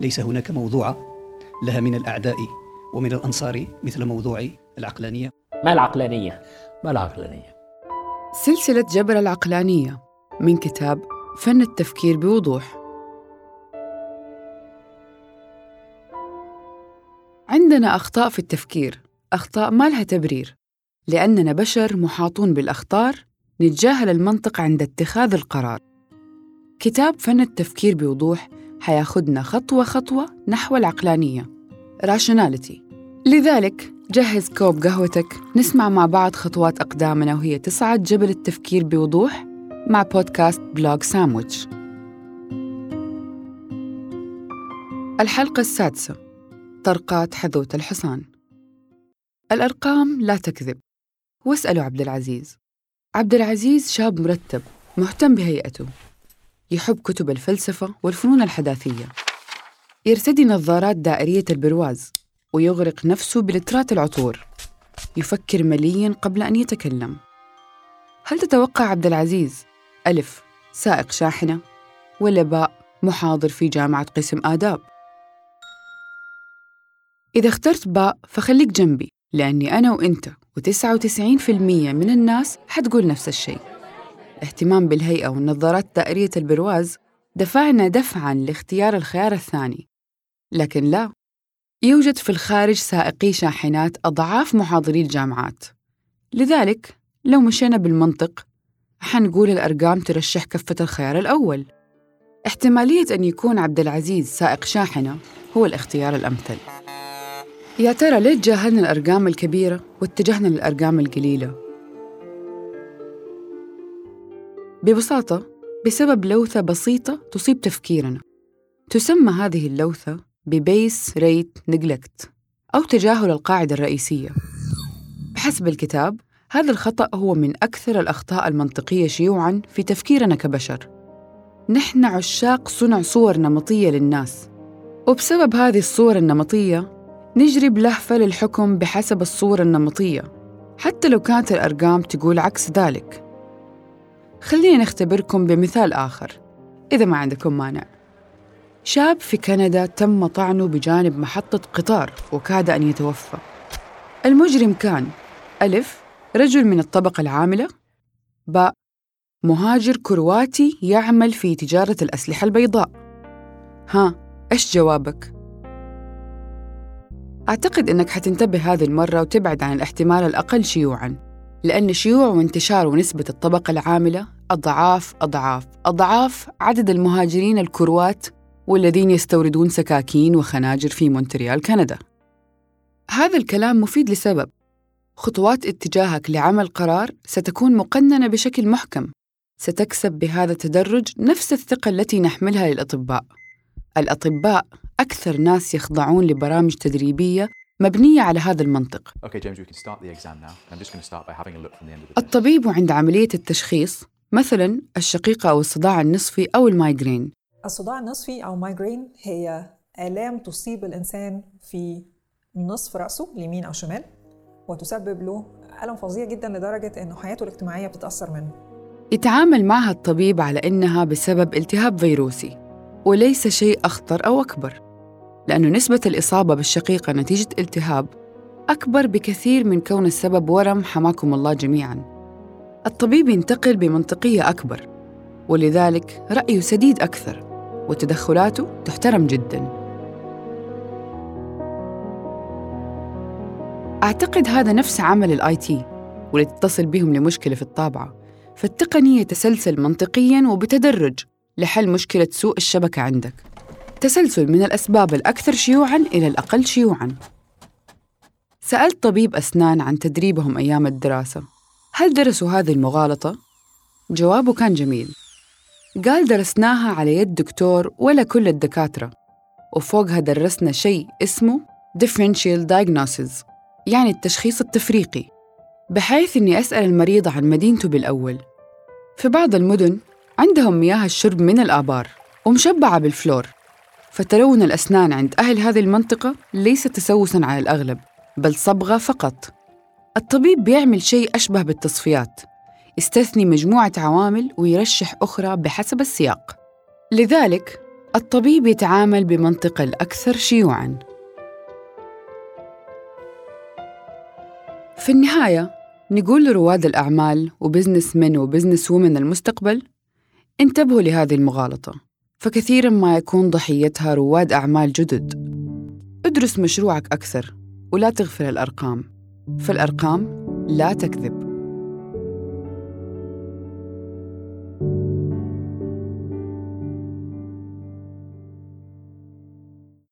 ليس هناك موضوع لها من الأعداء ومن الأنصار مثل موضوع العقلانية ما العقلانية؟ ما العقلانية؟ سلسلة جبر العقلانية من كتاب فن التفكير بوضوح عندنا أخطاء في التفكير أخطاء ما لها تبرير لأننا بشر محاطون بالأخطار نتجاهل المنطق عند اتخاذ القرار كتاب فن التفكير بوضوح حياخدنا خطوة خطوة نحو العقلانية. Rationality لذلك جهز كوب قهوتك نسمع مع بعض خطوات أقدامنا وهي تصعد جبل التفكير بوضوح مع بودكاست Blog Sandwich. الحلقة السادسة. طرقات حذوة الحصان. الأرقام لا تكذب. واسألوا عبد العزيز. عبد العزيز شاب مرتب مهتم بهيئته. يحب كتب الفلسفة والفنون الحداثية. يرتدي نظارات دائرية البرواز ويغرق نفسه بلترات العطور. يفكر مليا قبل أن يتكلم. هل تتوقع عبد العزيز ألف سائق شاحنة ولا باء محاضر في جامعة قسم آداب؟ إذا اخترت باء فخليك جنبي لأني أنا وإنت و99% من الناس حتقول نفس الشيء. الاهتمام بالهيئة والنظارات دائرية البرواز دفعنا دفعاً لاختيار الخيار الثاني. لكن لا يوجد في الخارج سائقي شاحنات أضعاف محاضري الجامعات. لذلك لو مشينا بالمنطق حنقول الأرقام ترشح كفة الخيار الأول. احتمالية أن يكون عبد العزيز سائق شاحنة هو الاختيار الأمثل. يا ترى ليه تجاهلنا الأرقام الكبيرة واتجهنا للأرقام القليلة؟ ببساطة بسبب لوثة بسيطة تصيب تفكيرنا. تسمى هذه اللوثة ببيس ريت نجلكت أو تجاهل القاعدة الرئيسية. بحسب الكتاب هذا الخطأ هو من أكثر الأخطاء المنطقية شيوعاً في تفكيرنا كبشر. نحن عشاق صنع صور نمطية للناس. وبسبب هذه الصور النمطية نجري بلهفة للحكم بحسب الصورة النمطية. حتى لو كانت الأرقام تقول عكس ذلك. خلينا نختبركم بمثال آخر إذا ما عندكم مانع. شاب في كندا تم طعنه بجانب محطة قطار وكاد أن يتوفى. المجرم كان ألف رجل من الطبقة العاملة. باء مهاجر كرواتي يعمل في تجارة الأسلحة البيضاء. ها إيش جوابك؟ أعتقد أنك حتنتبه هذه المرة وتبعد عن الاحتمال الأقل شيوعاً. لأن شيوع وانتشار ونسبة الطبقة العاملة أضعاف أضعاف أضعاف عدد المهاجرين الكروات والذين يستوردون سكاكين وخناجر في مونتريال كندا. هذا الكلام مفيد لسبب. خطوات اتجاهك لعمل قرار ستكون مقننة بشكل محكم. ستكسب بهذا التدرج نفس الثقة التي نحملها للأطباء. الأطباء أكثر ناس يخضعون لبرامج تدريبية مبنية على هذا المنطق. الطبيب عند عملية التشخيص مثلا الشقيقة أو الصداع النصفي أو ال migraine. الصداع النصفي أو migraine هي آلام تصيب الإنسان في نصف رأسه اليمين أو شمال وتسبب له ألم فظيع جدا لدرجة أنه حياته الاجتماعية بتتأثر منه. يتعامل معها الطبيب على إنها بسبب التهاب فيروسي وليس شيء أخطر أو أكبر لأن نسبة الإصابة بالشقيقة نتيجة التهاب أكبر بكثير من كون السبب ورم حماكم الله جميعاً. الطبيب ينتقل بمنطقية أكبر ولذلك رأيه سديد أكثر وتدخلاته تحترم جداً. أعتقد هذا نفس عمل ال IT واللي تتصل بهم لمشكلة في الطابعة. فالتقنية تسلسل منطقياً وبتدرج لحل مشكلة سوء الشبكة عندك. تسلسل من الأسباب الأكثر شيوعاً إلى الأقل شيوعاً. سألت طبيب أسنان عن تدريبهم أيام الدراسة. هل درسوا هذه المغالطة؟ جوابه كان جميل. قال درسناها على يد دكتور ولا كل الدكاترة. وفوقها درسنا شيء اسمه differential diagnosis يعني التشخيص التفريقي. بحيث إني أسأل المريض عن مدينته بالأول. في بعض المدن عندهم مياه الشرب من الآبار ومشبعة بالفلور. فتلون الأسنان عند أهل هذه المنطقة ليس تسوساً على الأغلب بل صبغة فقط. الطبيب بيعمل شيء أشبه بالتصفيات. يستثني مجموعة عوامل ويرشح أخرى بحسب السياق. لذلك الطبيب يتعامل بمنطق الأكثر شيوعاً. في النهاية نقول لرواد الأعمال وبزنس من وبزنس وومن المستقبل انتبهوا لهذه المغالطة. فكثيرا ما يكون ضحيتها رواد أعمال جدد. ادرس مشروعك أكثر ولا تغفل الأرقام. فالأرقام لا تكذب.